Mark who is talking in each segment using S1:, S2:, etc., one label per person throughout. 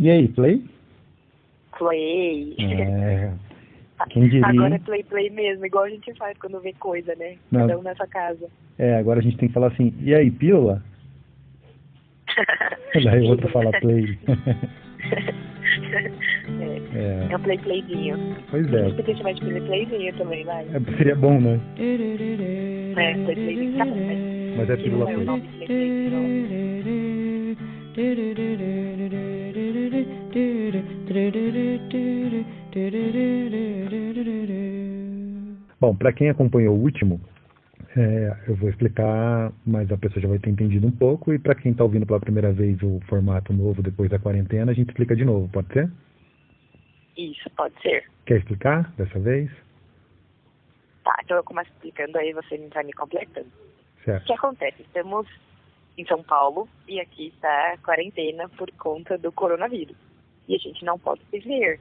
S1: E aí, play?
S2: Play.
S1: É. Quem diria?
S2: Agora é play, play mesmo, igual a gente faz quando vê coisa, né?
S1: Não.
S2: Cada um nessa casa.
S1: É, agora a gente tem que falar assim, e aí, pílula? Daí o outro fala play.
S2: é.
S1: É.
S2: é um play playzinho.
S1: Pois
S2: A gente
S1: é.
S2: podia chamar de play playzinho também, vai.
S1: É, Seria bom, né?
S2: É, play playzinho tá bom, mas
S1: Mas é pílula
S2: é o
S1: play.
S2: nome play playzinho.
S1: Bom, para quem acompanhou o último, é, eu vou explicar, mas a pessoa já vai ter entendido um pouco. E para quem está ouvindo pela primeira vez o formato novo depois da quarentena, a gente explica de novo, pode ser?
S2: Isso, pode ser.
S1: Quer explicar dessa vez?
S2: Tá, então eu começo explicando aí, você vai me completando. O
S1: Certo.
S2: que acontece? Estamos em São Paulo e aqui está a quarentena por conta do coronavírus. E a gente não pode se ver.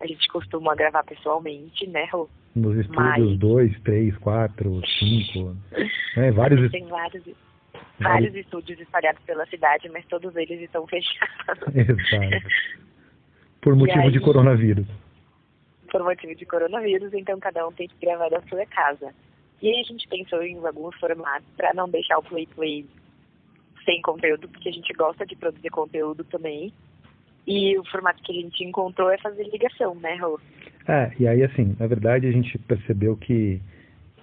S2: A gente costuma gravar pessoalmente, né, Rô?
S1: Nos estúdios
S2: Mas-
S1: 2, 3, 4, 5, né, vários.
S2: Tem vários, vários estúdios espalhados pela cidade, mas todos eles estão fechados
S1: Exato. Por motivo
S2: aí?
S1: de coronavírus.
S2: por motivo de coronavírus, então cada um tem que gravar da sua casa. E aí a gente pensou em alguns formatos para não deixar o Play Play sem conteúdo, porque a gente gosta de produzir conteúdo também. E o formato que a gente encontrou é fazer ligação, né, Rô?
S1: É, e aí assim, na verdade a gente percebeu que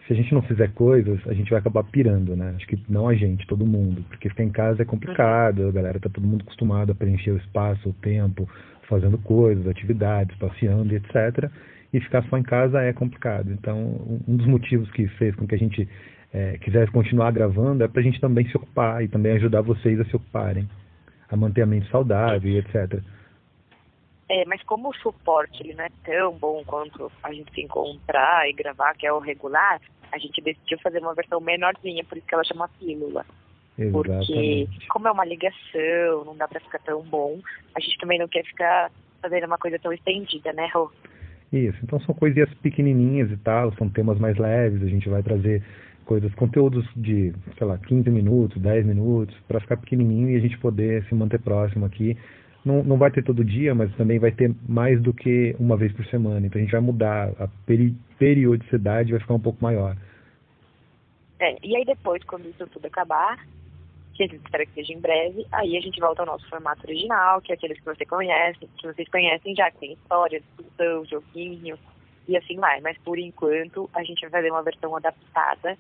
S1: se a gente não fizer coisas, a gente vai acabar pirando, né? Acho que não a gente, todo mundo, porque ficar em casa é complicado, a galera tá todo mundo acostumado a preencher o espaço, o tempo, fazendo coisas, atividades, passeando e etc. E ficar só em casa é complicado. Então, um- um dos motivos que fez com que a gente é, quisesse continuar gravando é pra gente também se ocupar e também ajudar vocês a se ocuparem, a manter a mente saudável e etc.
S2: É, mas como o suporte ele não é tão bom quanto a gente se encontrar e gravar, que é o regular, a gente decidiu fazer uma versão menorzinha, por isso que ela chama pílula. Porque como é uma ligação, não dá pra ficar tão bom, a gente também não quer ficar fazendo uma coisa tão estendida, né, Rô?
S1: Isso, então são coisinhas pequenininhas e tal, são temas mais leves, a gente vai trazer coisas, conteúdos de, sei lá, 15 minutos, 10 minutos, para ficar pequenininho e a gente poder se manter próximo aqui. Não, não vai ter todo dia, mas também vai ter mais do que uma vez por semana. Então a gente vai mudar, a peri periodicidade vai ficar um pouco maior.
S2: É, e aí depois, quando isso tudo acabar, que a gente espera que seja em breve, aí a gente volta ao nosso formato original, que é aqueles que você conhece, que vocês conhecem já, que tem história, discussão, joguinho, e assim vai. Mas por enquanto, a gente vai fazer uma versão adaptada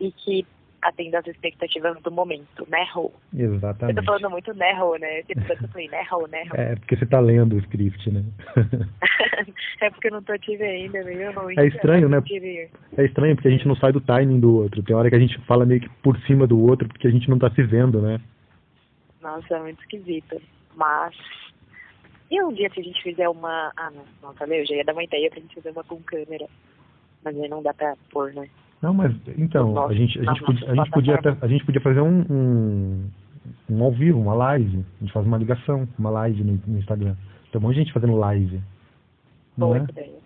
S2: e que atenda às expectativas do momento, né, Rô? Eu tô
S1: Exatamente.
S2: falando muito né, Rô, né? Eu sempre tanto falei, né, Rô, né, Rô?
S1: É porque você está lendo o script, né?
S2: é porque eu não tô te vendo, é meio ruim.
S1: É estranho, né? É estranho porque a gente não sai do timing do outro. Tem hora que a gente fala meio que por cima do outro porque a gente não está se vendo, né?
S2: Nossa, é muito esquisito. Mas. E um dia se a gente fizer uma. Ah, não, não, tá vendo? Eu já ia dar uma ideia pra gente fazer uma com câmera. Mas aí não dá pra pôr, né?
S1: Não, mas então, a gente, a gente,
S2: nossa,
S1: podia, a gente podia, até- a gente podia fazer um, um, um ao vivo, uma live. A gente faz uma ligação, uma live no, no Instagram. Tem um monte de gente fazendo live.
S2: Boa
S1: é?
S2: ideia.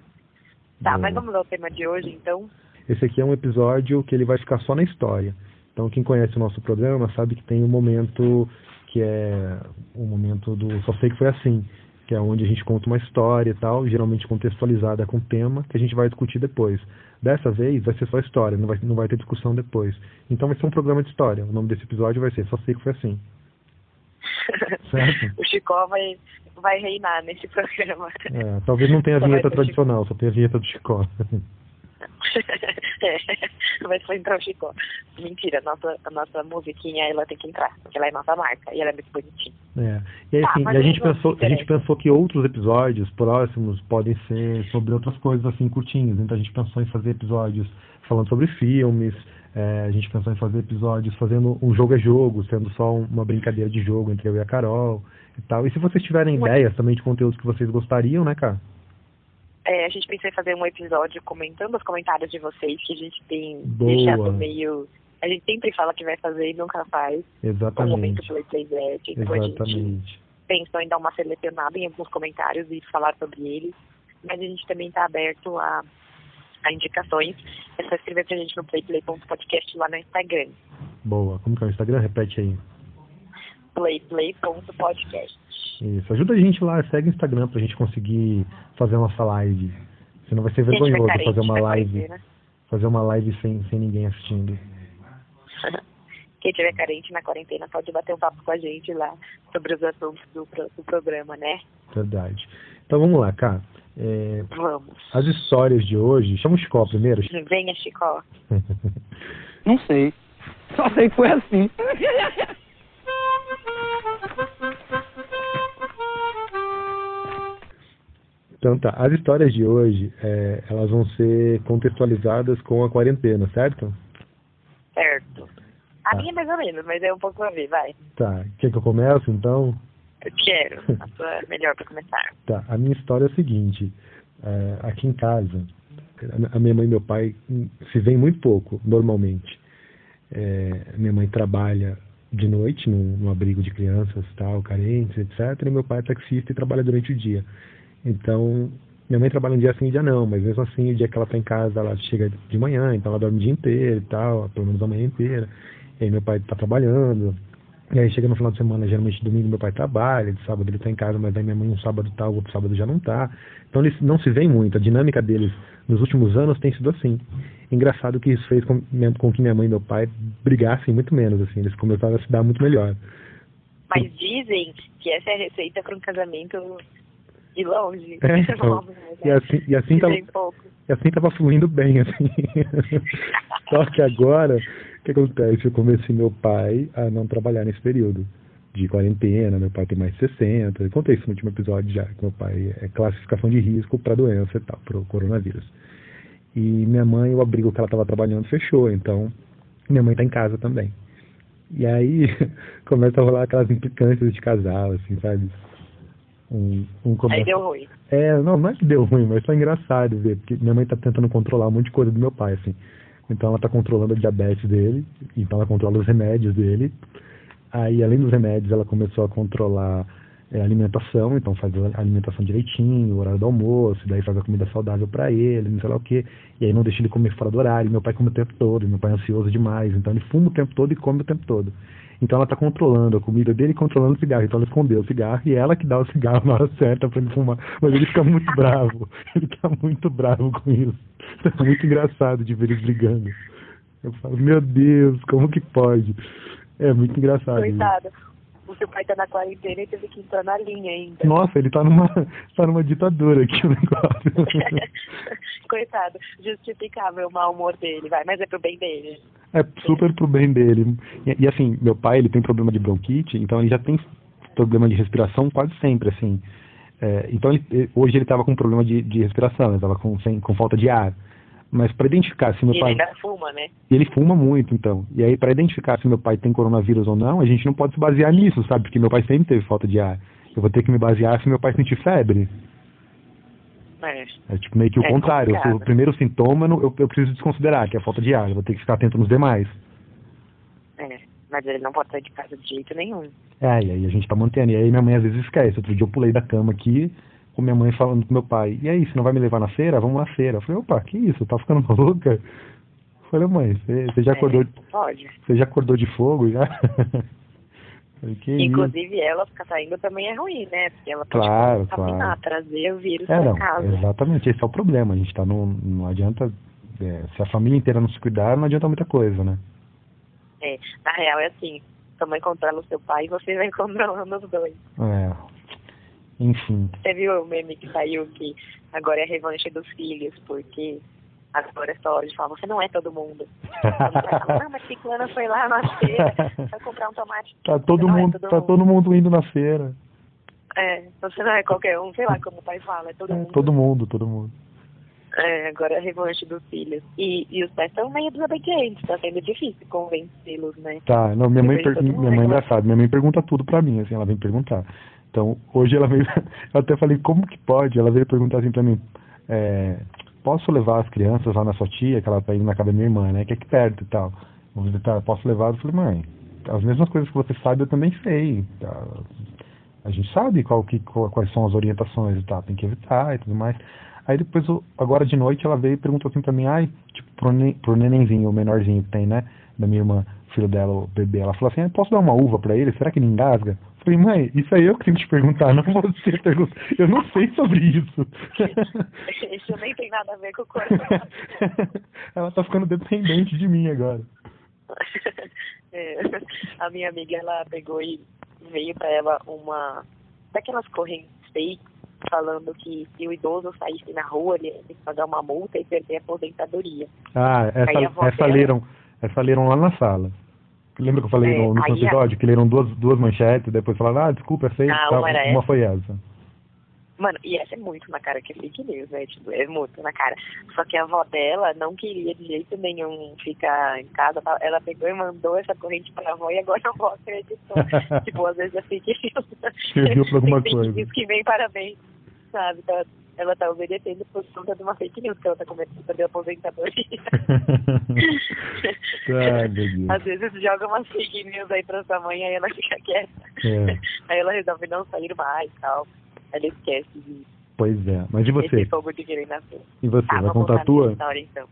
S2: Tá,
S1: Boa.
S2: mas vamos ao tema de hoje, então.
S1: Esse aqui é um episódio que ele vai ficar só na história. Então, quem conhece o nosso programa sabe que tem um momento que é o momento do Só Sei Que Foi Assim, que é onde a gente conta uma história e tal, geralmente contextualizada com tema, que a gente vai discutir depois. Dessa vez vai ser só história, não vai, não vai ter discussão depois. Então vai ser um programa de história. O nome desse episódio vai ser Só Sei Que Foi Assim. Certo?
S2: o Chicó vai, vai reinar nesse programa.
S1: É, talvez não tenha a vinheta tradicional, só tem a vinheta do Chicó.
S2: é, entrar o Chicó. Mentira, a nossa, a nossa musiquinha ela tem que entrar, porque ela é nossa marca e ela é muito bonitinha.
S1: É. E aí,
S2: Tá,
S1: assim,
S2: mas
S1: e a gente pensou, a gente pensou que outros episódios próximos podem ser sobre outras coisas assim curtinhos. Então a gente pensou em fazer episódios falando sobre filmes. é, a gente pensou em fazer episódios fazendo um jogo a jogo, sendo só um- uma brincadeira de jogo entre eu e a Carol e tal. E se vocês tiverem
S2: Muito.
S1: ideias também de conteúdos que vocês gostariam, né, cara?
S2: É, a gente pensou em fazer um episódio comentando os comentários de vocês, que a gente tem
S1: Boa.
S2: deixado meio. A gente sempre fala que vai fazer e nunca faz. Com o momento
S1: Exatamente.
S2: Play Playback. Então a gente
S1: Exatamente.
S2: pensou em dar uma selecionada em alguns comentários e falar sobre eles. Mas a gente também está aberto a, a indicações. É só escrever pra gente no playplay.podcast lá no Instagram.
S1: Boa. Como que é o Instagram? Repete aí.
S2: playplay.podcast.
S1: Isso, ajuda a gente lá, segue o Instagram pra gente conseguir fazer a nossa live. Senão vai ser vergonhoso fazer uma live. Fazer uma live sem, sem ninguém assistindo.
S2: Quem tiver carente na quarentena pode bater um papo com a gente lá sobre os assuntos do, do programa, né?
S1: Verdade. Então vamos lá, cara. É,
S2: vamos.
S1: As histórias de hoje. Chama o Chicó primeiro.
S2: Venha, Chicó.
S3: Não sei. Só sei que foi assim.
S1: Então tá, as histórias de hoje, é, elas vão ser contextualizadas com a quarentena, certo?
S2: Certo. A tá. minha é mais ou menos, mas é um pouco a ver, vai.
S1: Tá, quer que eu comece então?
S2: Eu quero, a sua é melhor para começar.
S1: Tá, a minha história é a seguinte, é, aqui em casa, a minha mãe e meu pai se veem muito pouco, normalmente. É, minha mãe trabalha de noite num, num, abrigo de crianças tal, carentes, etc. E meu pai é taxista e trabalha durante o dia. Então, minha mãe trabalha um dia sim e dia não, mas mesmo assim, o dia que ela está em casa, ela chega de manhã, então ela dorme o dia inteiro e tal, pelo menos a manhã inteira. E aí meu pai está trabalhando. E aí chega no final de semana, geralmente domingo meu pai trabalha, de sábado ele está em casa, mas aí minha mãe um sábado tá, o outro sábado já não tá. Então eles não se veem muito. A dinâmica deles nos últimos anos tem sido assim. Engraçado que isso fez com, com que minha mãe e meu pai brigassem muito menos, assim, eles começaram a se dar muito melhor.
S2: Mas dizem que essa é a receita para um casamento de longe.
S1: É, então, e assim, e assim tava, e assim tava fluindo bem, assim. Só que agora, o que acontece? Eu comecei meu pai a não trabalhar nesse período de quarentena, meu pai tem mais de 60. Eu contei isso no último episódio já, que meu pai é classificação de risco para doença e tal, para o coronavírus. E minha mãe, o abrigo que ela estava trabalhando fechou, então minha mãe está em casa também. E aí começa a rolar aquelas implicâncias de casal, assim, sabe?
S2: Um, um começa... Aí deu ruim.
S1: É, não, não é que deu ruim, mas foi engraçado ver, porque minha mãe tá tentando controlar um monte de coisa do meu pai, assim. Então ela tá controlando a diabetes dele, então ela controla os remédios dele. Aí, além dos remédios, ela começou a controlar é, a alimentação, então faz a alimentação direitinho, o horário do almoço, daí faz a comida saudável para ele, não sei lá o quê. E aí não deixa ele comer fora do horário. Meu pai come o tempo todo, meu pai é ansioso demais, então ele fuma o tempo todo e come o tempo todo. Então ela está controlando a comida dele e controlando o cigarro. Então ela escondeu o cigarro e ela que dá o cigarro na hora certa para ele fumar. Mas ele fica muito bravo. Ele está muito bravo com isso. É muito engraçado de ver eles brigando. Eu falo, meu Deus, como que pode? É muito engraçado.
S2: Coitado. Isso. Seu pai tá na quarentena e teve que entrar na linha ainda.
S1: Nossa, ele tá numa, tá numa ditadura aqui o negócio.
S2: Coitado, justificável o mau humor dele, vai, mas é pro bem dele.
S1: É super pro bem dele. E, e, assim, meu pai, ele tem problema de bronquite, então ele já tem problema de respiração quase sempre, assim. É, então ele, hoje ele estava com problema de, de respiração, ele estava com, sem, com falta de ar. Mas para identificar se meu
S2: e
S1: pai.
S2: Ele ainda fuma, né?
S1: E ele fuma muito, então. E aí, para identificar se meu pai tem coronavírus ou não, a gente não pode se basear nisso, sabe? Porque meu pai sempre teve falta de ar. Eu vou ter que me basear se meu pai sentir febre.
S2: É.
S1: é tipo meio que o é contrário. O primeiro sintoma eu, eu preciso desconsiderar, que é a falta de ar. Eu vou ter que ficar atento nos demais.
S2: É, mas ele não pode sair de casa de jeito nenhum.
S1: É, e aí a gente tá mantendo. E aí minha mãe às vezes esquece. Outro dia eu pulei da cama aqui, com minha mãe falando com meu pai, e aí, você não vai me levar na feira? Vamos na feira. Eu falei, opa, que isso? Tá ficando maluca? Eu falei, mãe, você, já é, acordou.
S2: Pode.
S1: Você já acordou de fogo já?
S2: Inclusive isso? ela ficar saindo também é ruim, né? Porque ela pode
S1: claro, claro.
S2: trazer o vírus
S1: é,
S2: pra casa.
S1: Exatamente, esse é o problema. A gente tá num. Não adianta. É, se a família inteira não se cuidar, não adianta muita coisa, né?
S2: É, na real é assim, sua mãe controla o seu pai e você vai controlando os dois.
S1: É. Enfim.
S2: Você viu o meme que saiu que agora é a revanche dos filhos, porque agora é só hora de falar, você não é todo mundo. Falar, não, mas Ciclana foi lá na feira, vai comprar um tomate.
S1: Tá todo mundo, é todo tá mundo. todo mundo indo na feira.
S2: É, você não é qualquer um, sei lá como o pai fala, é todo é, mundo.
S1: Todo mundo, todo mundo.
S2: É, agora é a revanche dos filhos. E, e os pais estão meio desobedientes, tá sendo difícil convencê-los, né?
S1: Tá, não, minha mãe, per... minha mãe é engraçada, minha mãe pergunta tudo pra mim, assim, ela vem perguntar. Então, hoje ela veio, eu até falei, como que pode? Ela veio perguntar assim pra mim, é, posso levar as crianças lá na sua tia, que ela tá indo na casa da minha irmã, né, que é aqui perto e tal. Visitar, posso levar? Eu falei, mãe, as mesmas coisas que você sabe eu também sei. Tá? A gente sabe qual que, quais são as orientações e tal, tem que evitar e tudo mais. Aí depois, agora de noite, ela veio e perguntou assim pra mim, ai, tipo, pro, pro nenenzinho, o menorzinho que tem, né, da minha irmã, filho dela, o bebê, ela falou assim, "Ah, posso dar uma uva pra ele? Será que ele engasga? Eu falei, mãe, isso aí eu que tenho que te perguntar, não você pergunta. Eu não sei sobre isso.
S2: Isso nem tem nada a ver com o coração.
S1: ela tá ficando dependente de mim agora.
S2: É, a minha amiga, ela pegou e veio pra ela uma daquelas correntes fake falando que se o idoso saísse na rua, ele ia pagar uma multa e perder a aposentadoria.
S1: Ah, essa, essa
S2: dela-
S1: leram, essa leram lá na sala. Lembra que eu falei
S2: É,
S1: no, no
S2: aí a-
S1: episódio que leram duas, duas manchetes, depois falaram, ah, desculpa, é
S2: Ah,
S1: tal.
S2: uma era
S1: uma
S2: essa.
S1: foi essa.
S2: Mano, e essa é muito na cara que é fake news, né? Tipo, é muito na cara. Só que a avó dela não queria de jeito nenhum ficar em casa. Ela pegou e mandou essa corrente pra avó e agora a avó acreditou. tipo, às vezes é fake news.
S1: Serviu pra alguma
S2: Tem fake
S1: coisa.
S2: news que vem parabéns, sabe? Então, ela tá obedecendo por conta de uma fake news, que ela tá começando a a aposentadoria. Às vezes joga umas fake news aí pra sua mãe, aí ela fica quieta.
S1: É,
S2: Aí ela resolve não sair mais e tal. Ela esquece de
S1: pois é. Mas e você?
S2: fogo de querer nascer.
S1: E você?
S2: Tá,
S1: Vai contar a tua?
S2: história, então.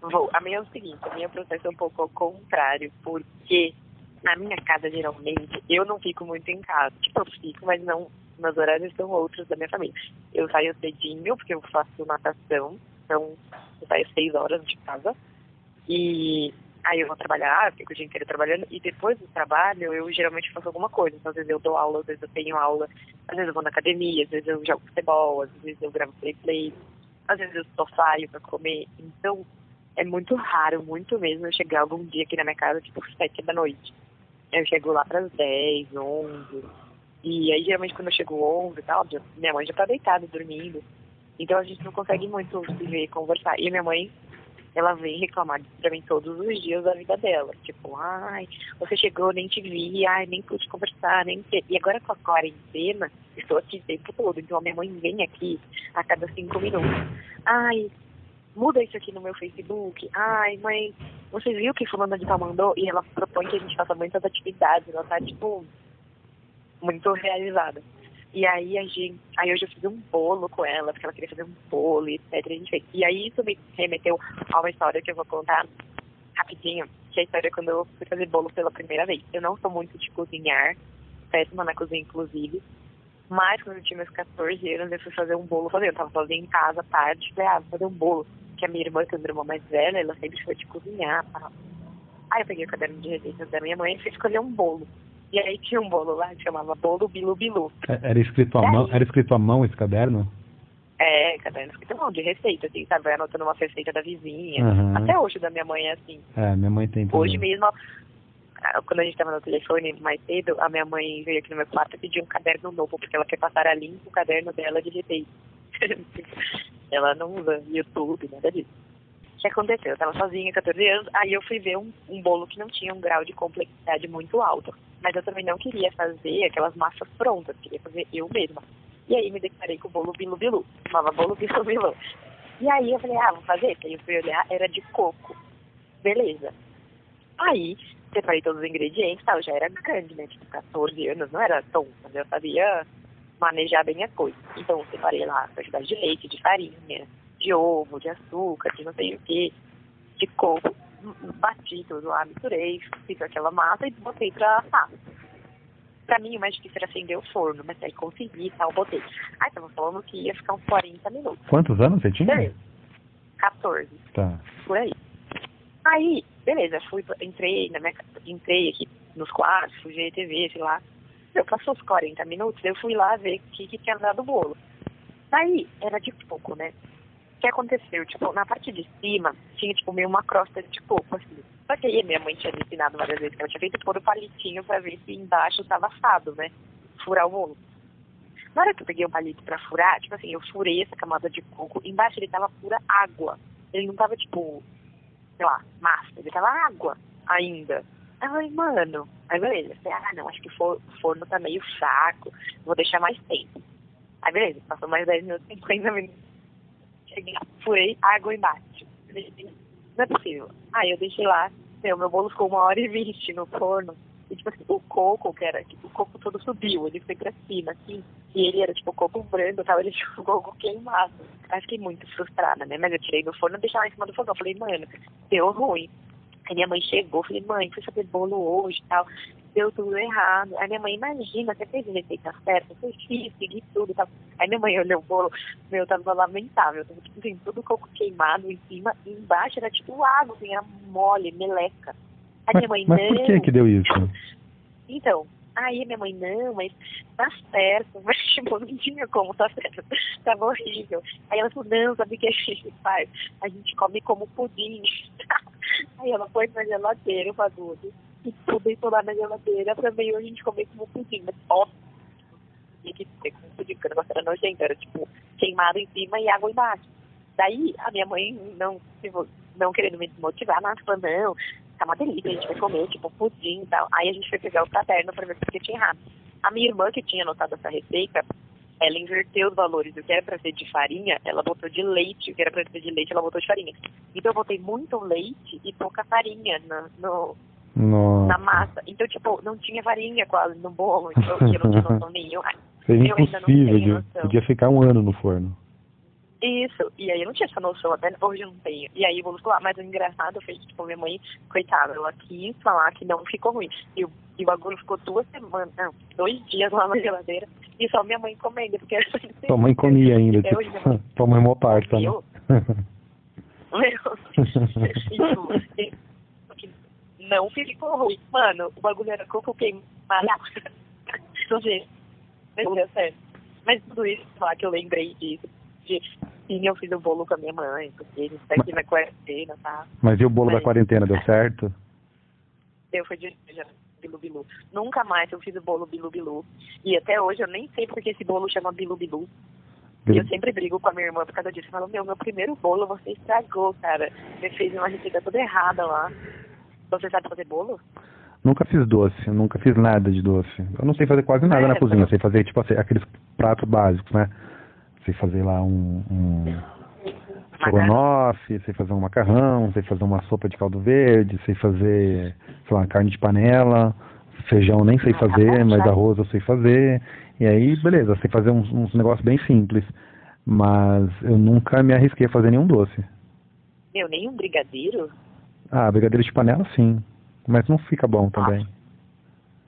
S2: Vou. A minha é o seguinte, a minha processo é um pouco ao contrário, porque na minha casa, geralmente, eu não fico muito em casa. Tipo, eu fico, mas não, meus horários são outros da minha família. Eu saio cedinho, porque eu faço natação, então eu saio seis horas de casa. E aí eu vou trabalhar, fico o dia inteiro trabalhando, e depois do trabalho eu geralmente faço alguma coisa. Então, às vezes eu dou aula, às vezes eu tenho aula, às vezes eu vou na academia, às vezes eu jogo futebol, às vezes eu gravo play, às vezes eu só saio pra comer. Então, é muito raro, muito mesmo, eu chegar algum dia aqui na minha casa, tipo, sete da noite. Eu chego lá pras dez, onze. E aí, geralmente, quando eu chego onze e tal, minha mãe já tá deitada, dormindo. Então, a gente não consegue muito se ver conversar. E minha mãe, ela vem reclamar pra mim todos os dias da vida dela. Tipo, ai, você chegou, nem te vi, ai, nem pude conversar, nem. E agora com a quarentena, estou aqui o tempo todo. Então, a minha mãe vem aqui a cada cinco minutos. Ai, muda isso aqui no meu Facebook. Ai, mãe, você viu que fulana de tal mandou? E ela propõe que a gente faça muitas atividades. Ela tá, tipo, muito realizada. E aí a gente. Aí eu fiz um bolo com ela, porque ela queria fazer um bolo, etc. A gente fez. E aí isso me remeteu a uma história que eu vou contar rapidinho, que é a história quando eu fui fazer bolo pela primeira vez. Eu não sou muito de cozinhar, péssima na cozinha, inclusive. Mas quando eu tinha meus 14 anos, eu fui fazer um bolo fazer. Eu tava sozinha em casa tarde, falei, ah, vou fazer um bolo. Que a minha irmã, que é a minha irmã mais velha, ela sempre foi de cozinhar. Aí eu peguei o caderno de receitas da minha mãe e fui escolher um bolo. E aí tinha um bolo lá que chamava Bolo Bilu Bilu.
S1: É- Era escrito à
S2: E
S1: mão, era escrito à mão esse caderno?
S2: É, caderno escrito não, de receita, assim, sabe? Vai anotando uma receita da vizinha.
S1: Aham.
S2: Até hoje da minha mãe é assim.
S1: É, minha mãe tem também.
S2: Hoje mesmo, ah, quando a gente tava no telefone mais cedo, a minha mãe veio aqui no meu quarto e pediu um caderno novo, porque ela quer passar a limpo o caderno dela de receita. ela não usa YouTube, nada disso. Que aconteceu? Eu tava sozinha, 14 anos, aí eu fui ver um, um bolo que não tinha um grau de complexidade muito alto. Mas eu também não queria fazer aquelas massas prontas, queria fazer eu mesma. E aí me deparei com o bolo Bilu Bilu, chamava bolo Bilu Bilu. E aí eu falei, ah, vou fazer. Aí eu fui olhar, era de coco. Beleza. Aí, separei todos os ingredientes, tal, já era grande, né? Tipo, 14 anos, não era tão, mas eu sabia manejar bem a coisa. Então, separei lá a quantidade de leite, de farinha, de ovo, de açúcar, de não sei o que, de coco. Bati tudo lá, misturei, fiz aquela massa e botei pra assar. Pra mim, o mais difícil era acender o forno, mas aí consegui e tal, botei. Aí, tava falando que ia ficar uns 40 minutos.
S1: Quantos anos você tinha?
S2: Beleza. 14
S1: Tá.
S2: por aí. Aí, beleza, fui, entrei na minha entrei aqui nos quartos, fui ver TV, sei lá. Eu passou os 40 minutos, eu fui lá ver o que, que tinha dado o bolo. Daí, era de coco, né? Que aconteceu? Tipo, na parte de cima, tinha, tipo, meio uma crosta de coco, assim. Só que aí minha mãe tinha me ensinado várias vezes que ela tinha feito pôr o palitinho pra ver se embaixo tava assado, né? Furar o bolo. Na hora que eu peguei o palito pra furar, tipo assim, eu furei essa camada de coco, embaixo ele tava pura água. Ele não tava, tipo, sei lá, massa, ele tava água ainda. Aí eu falei, mano, aí beleza, falei, ah não, acho que o forno tá meio fraco, vou deixar mais tempo. Aí beleza, passou mais 10 minutos, 50 minutos. Cheguei furei água embaixo. Não é possível. Aí eu deixei lá, meu, meu bolo ficou uma hora e vinte no forno. E tipo assim, o coco, que era, tipo, o coco todo subiu, ele foi pra cima, assim. E ele era tipo coco branco, tava ele tipo coco queimado. Aí fiquei muito frustrada, né? Mas eu tirei do forno deixei lá em cima do fogão. Falei, mano, deu ruim. Aí minha mãe chegou, falei, mãe, fui fazer bolo hoje e tal, deu tudo errado. Aí minha mãe, imagina, você fez a receita certa, eu fiz, segui tudo tal. Aí minha mãe olhou o bolo, meu, tava lamentável, tava tipo assim, tudo coco queimado em cima, e embaixo era tipo água, assim, era mole, meleca. Aí
S1: Mas,
S2: minha mãe,
S1: mas
S2: não.
S1: por que que deu isso?
S2: Então, aí minha mãe, não, mas tá certo, mas tipo, não tinha como tá certo, tava horrível. Aí ela falou, não, sabe o que a gente faz? A gente come como pudim. Aí ela foi na geladeira o bagulho, e tudo isso lá na geladeira, pra meio a gente comer como pudim, mas óbvio, que ser como pudim, porque o negócio era nojento, era tipo, queimado em cima e água embaixo. Daí a minha mãe não, não querendo me desmotivar, mas falou, não, tá uma delícia, a gente vai comer, tipo, pudim e tal. Aí a gente foi pegar o caderno pra ver porque tinha errado. A minha irmã, que tinha anotado essa receita, ela inverteu os valores. O que era pra ser de farinha, ela botou de leite. O que era pra ser de leite, ela botou de farinha. Então eu botei muito leite e pouca farinha na, no, na
S1: Nossa,
S2: massa. Então, tipo, não tinha farinha quase no bolo. Então eu não tinha noção nenhuma.
S1: seria
S2: eu
S1: impossível, de- podia ficar um ano no forno.
S2: Isso, e aí eu não tinha essa noção, até hoje eu não tenho. E aí vamos lá, mas o engraçado foi que, tipo, minha mãe, coitada, ela quis falar que não ficou ruim. E o, e o bagulho ficou duas semanas, não, dois dias lá na geladeira, e só minha mãe comendo, porque
S1: Tua mãe comia ainda, tipo, tua mãe é mó parça, né?
S2: Eu? Meu, e, tipo, e- não ficou ruim. Mano, o bagulho era coco queimado. Não sei, não deu certo. Mas tudo isso, falar que eu lembrei disso. De, sim, eu fiz o bolo com a minha mãe, porque a gente tá aqui na quarentena, tá?
S1: Mas e o bolo da
S2: Mas-
S1: quarentena, deu certo?
S2: Eu fui de já, bilu bilu. Nunca mais eu fiz o bolo bilu bilu. E até hoje eu nem sei porque esse bolo chama bilu bilu. E eu sempre brigo com a minha irmã por causa disso. Eu falo, meu, meu primeiro bolo você estragou, cara. Você fez uma receita toda errada lá. Você sabe fazer bolo?
S1: Nunca fiz doce, nunca fiz nada de doce. Eu não sei fazer quase nada
S2: É,
S1: na cozinha,
S2: tá.
S1: eu sei fazer tipo assim, aqueles pratos básicos, né? Sei fazer lá um, um estrogonofe, sei fazer um macarrão, sei fazer uma sopa de caldo verde, sei fazer, sei lá, carne de panela, feijão nem sei
S2: Ah, tá
S1: fazer, mas
S2: já.
S1: arroz eu sei fazer. E aí, beleza, sei fazer uns, uns negócios bem simples. Mas eu nunca me arrisquei a fazer nenhum doce.
S2: Meu, nem um brigadeiro?
S1: Ah, brigadeiro de panela sim. Mas não fica bom também.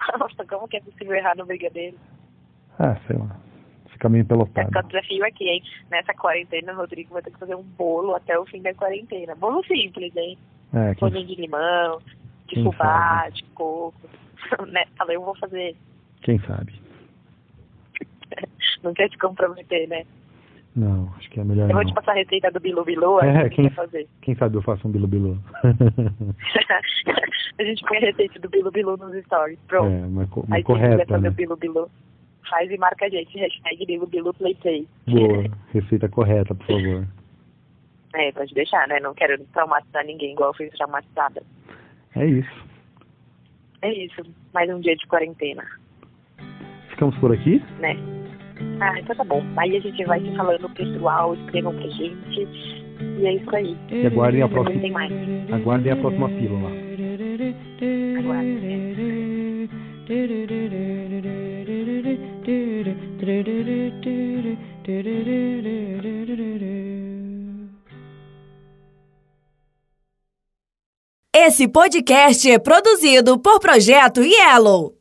S2: Nossa, como que é possível errar no brigadeiro?
S1: Ah, sei lá. Fica meio
S2: Vai
S1: pelotado.
S2: ficar o desafio aqui, hein? Nessa quarentena, o Rodrigo vai ter que fazer um bolo até o fim da quarentena. Bolo simples, hein?
S1: É, quem,
S2: de limão, de
S1: Quem
S2: fubá,
S1: sabe?
S2: de coco. né? Falei, eu vou fazer.
S1: quem sabe?
S2: Não quer te comprometer, né?
S1: Não, acho que é melhor
S2: Eu vou
S1: não.
S2: te passar a receita do Bilu Bilu,
S1: É, quem-
S2: fazer.
S1: Quem sabe eu faço um bilu-bilu.
S2: a gente põe a receita do Bilu Bilu nos stories. Pronto.
S1: é, mas, co-
S2: aí
S1: mas
S2: quem quiser
S1: correta,
S2: fazer
S1: né?
S2: o Bilu Bilu, faz e marca a gente. Hashtag Bilu Bilu Playplay.
S1: Boa, receita correta, por favor.
S2: É, pode deixar, né? Não quero traumatizar ninguém igual eu fui traumatizada.
S1: É isso.
S2: É isso. Mais um dia de quarentena,
S1: Ficamos por aqui?
S2: né? Ah, então tá bom. Aí a gente vai se falando pessoal, escrevam pra gente. E é isso aí.
S1: E aguardem a próxima,
S2: tem mais.
S1: aguardem a próxima pílula.
S4: Esse podcast é produzido por Projeto Yellow.